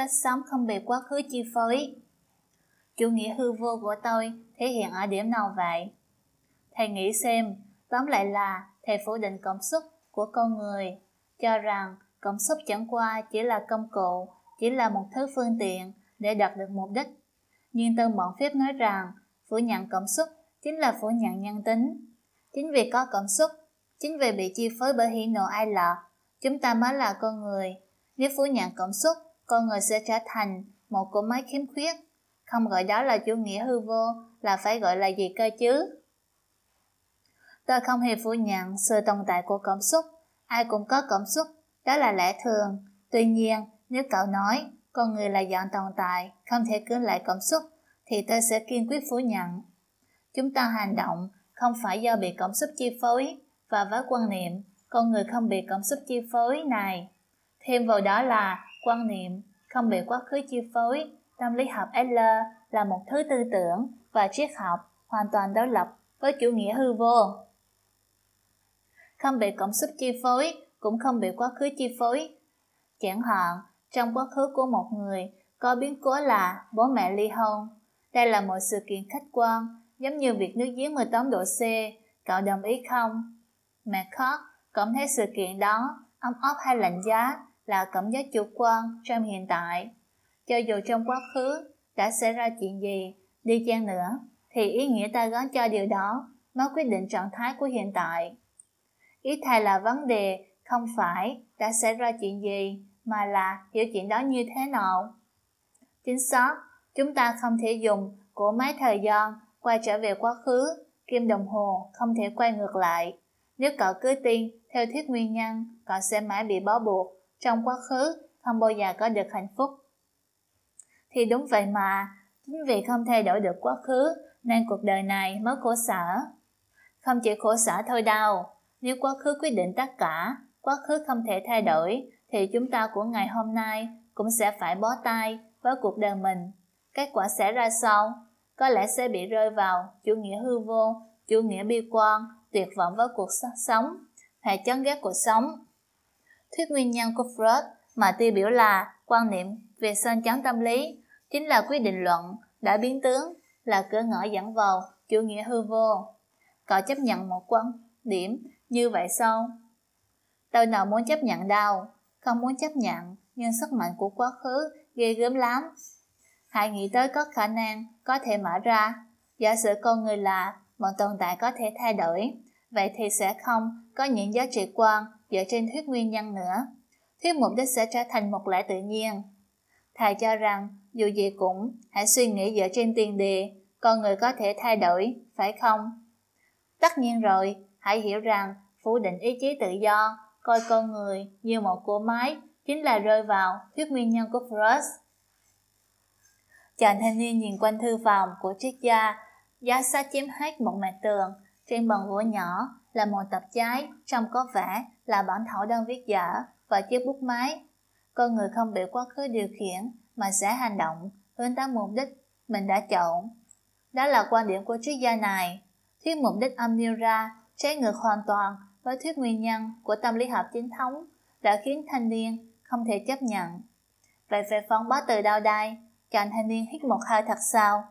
cách sống không bị quá khứ chi phối. Chủ nghĩa hư vô của tôi thể hiện ở điểm nào vậy? Thầy nghĩ xem, tóm lại là thầy phủ định cảm xúc của con người, cho rằng cảm xúc chẳng qua chỉ là công cụ, chỉ là một thứ phương tiện để đạt được mục đích. Nhưng Tân Bọn Phép nói rằng phủ nhận cảm xúc chính là phủ nhận nhân tính. Chính vì có cảm xúc, chính vì bị chi phối bởi hỉ nộ ai lạc, chúng ta mới là con người. Nếu phủ nhận cảm xúc, con người sẽ trở thành một cỗ máy khiếm khuyết. Không gọi đó là chủ nghĩa hư vô, là phải gọi là gì cơ chứ? Tôi không hề phủ nhận sự tồn tại của cảm xúc. Ai cũng có cảm xúc, đó là lẽ thường. Tuy nhiên, nếu cậu nói con người là dạng tồn tại, không thể cưỡng lại cảm xúc, thì tôi sẽ kiên quyết phủ nhận. Chúng ta hành động không phải do bị cảm xúc chi phối, và với quan niệm con người không bị cảm xúc chi phối này. Thêm vào đó là quan niệm không bị quá khứ chi phối, tâm lý học L là một thứ tư tưởng và triết học hoàn toàn đối lập với chủ nghĩa hư vô. Không bị cảm xúc chi phối cũng không bị quá khứ chi phối. Chẳng hạn, trong quá khứ của một người có biến cố là bố mẹ ly hôn. Đây là một sự kiện khách quan, giống như việc nước giếng 18 độ C, cậu đồng ý không? Mẹ khóc, cảm thấy sự kiện đó ấm áp hay lạnh giá là cảm giác chủ quan trong hiện tại. Cho dù trong quá khứ đã xảy ra chuyện gì, đi chăng nữa, thì ý nghĩa ta gắn cho điều đó mới quyết định trạng thái của hiện tại. Ý thầy là vấn đề không phải đã xảy ra chuyện gì, mà là hiểu chuyện đó như thế nào. Chính xác, chúng ta không thể dùng của máy thời gian quay trở về quá khứ, kim đồng hồ không thể quay ngược lại. Nếu cậu cứ tin theo thuyết nguyên nhân, cậu sẽ mãi bị bó buộc trong quá khứ, không bao giờ có được hạnh phúc. Thì đúng vậy mà, chính vì không thay đổi được quá khứ, nên cuộc đời này mới khổ sở. Không chỉ khổ sở thôi đâu, nếu quá khứ quyết định tất cả, quá khứ không thể thay đổi, thì chúng ta của ngày hôm nay cũng sẽ phải bó tay với cuộc đời mình. Kết quả sẽ ra sao? Có lẽ sẽ bị rơi vào chủ nghĩa hư vô, chủ nghĩa bi quan, tuyệt vọng với cuộc sống, hay chán ghét cuộc sống. Thuyết nguyên nhân của Freud mà tiêu biểu là quan niệm về sơn chắn tâm lý, chính là quyết định luận đã biến tướng, là cửa ngõ dẫn vào chủ nghĩa hư vô. Cậu chấp nhận một quan điểm như vậy sao? Tôi nào muốn chấp nhận đâu, không muốn chấp nhận, nhưng sức mạnh của quá khứ ghê gớm lắm. Hãy nghĩ tới có khả năng có thể mở ra. Giả sử con người là một tồn tại có thể thay đổi, vậy thì sẽ không có những giá trị quan dựa trên thuyết nguyên nhân nữa. Thuyết mục đích sẽ trở thành một lẽ tự nhiên. Thầy cho rằng, dù gì cũng, hãy suy nghĩ dựa trên tiền đề, con người có thể thay đổi, phải không? Tất nhiên rồi, hãy hiểu rằng phủ định ý chí tự do, coi con người như một cỗ máy, chính là rơi vào thuyết nguyên nhân của Freud. Chàng thanh niên nhìn quanh thư phòng của triết gia, giá sách chiếm hết một mặt tường, trên bàn gỗ nhỏ là một tập trái, trong có vẻ là bản thảo đang viết dở và chiếc bút máy. Con người không bị quá khứ điều khiển mà sẽ hành động hướng tới mục đích mình đã chọn. Đó là quan điểm của triết gia này. Thuyết mục đích âm nêu ra trái ngược hoàn toàn với thuyết nguyên nhân của tâm lý học chính thống đã khiến thanh niên không thể chấp nhận. Vậy phải phóng bá từ đâu đây? Chàng thanh niên hít một hơi thật sâu,